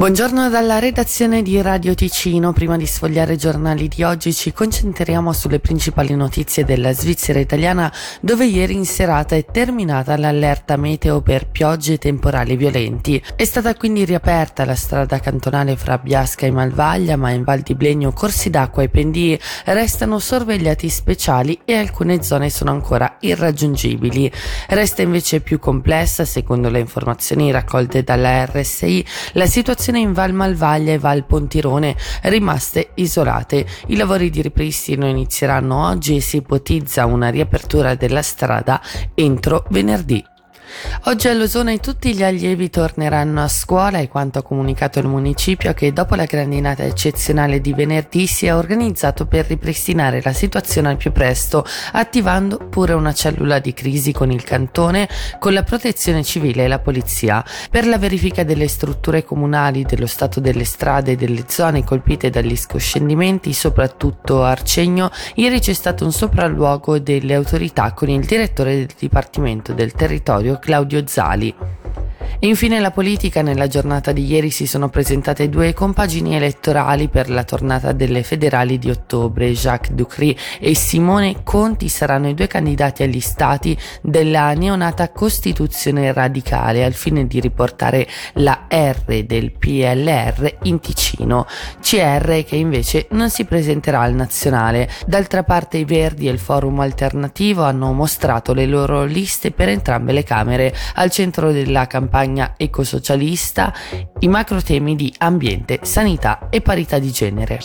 Buongiorno dalla redazione di Radio Ticino. Prima di sfogliare i giornali di oggi ci concentriamo sulle principali notizie della Svizzera italiana dove ieri in serata è terminata l'allerta meteo per piogge e temporali violenti. È stata quindi riaperta la strada cantonale fra Biasca e Malvaglia ma in Val di Blegno corsi d'acqua e pendii restano sorvegliati speciali e alcune zone sono ancora irraggiungibili. Resta invece più complessa, secondo le informazioni raccolte dalla RSI, la situazione abitazioni in Val Malvaglia e Val Pontirone rimaste isolate. I lavori di ripristino inizieranno oggi e si ipotizza una riapertura della strada entro venerdì. Oggi a Losone tutti gli allievi torneranno a scuola e quanto ha comunicato il municipio che dopo la grandinata eccezionale di venerdì si è organizzato per ripristinare la situazione al più presto, attivando pure una cellula di crisi con il cantone, con la protezione civile e la polizia, per la verifica delle strutture comunali, dello stato delle strade e delle zone colpite dagli scoscendimenti, soprattutto Arcegno, ieri c'è stato un sopralluogo delle autorità con il direttore del Dipartimento del Territorio Claudio Zali. Infine la politica. Nella giornata di ieri si sono presentate due compagini elettorali per la tornata delle federali di ottobre. Jacques Ducry e Simone Conti saranno i due candidati agli stati della neonata Costituzione radicale al fine di riportare la R del PLR in Ticino. CR che invece non si presenterà al nazionale. D'altra parte i Verdi e il Forum Alternativo hanno mostrato le loro liste per entrambe le Camere al centro della campagna campagna ecosocialista i macro temi di ambiente, sanità e parità di genere.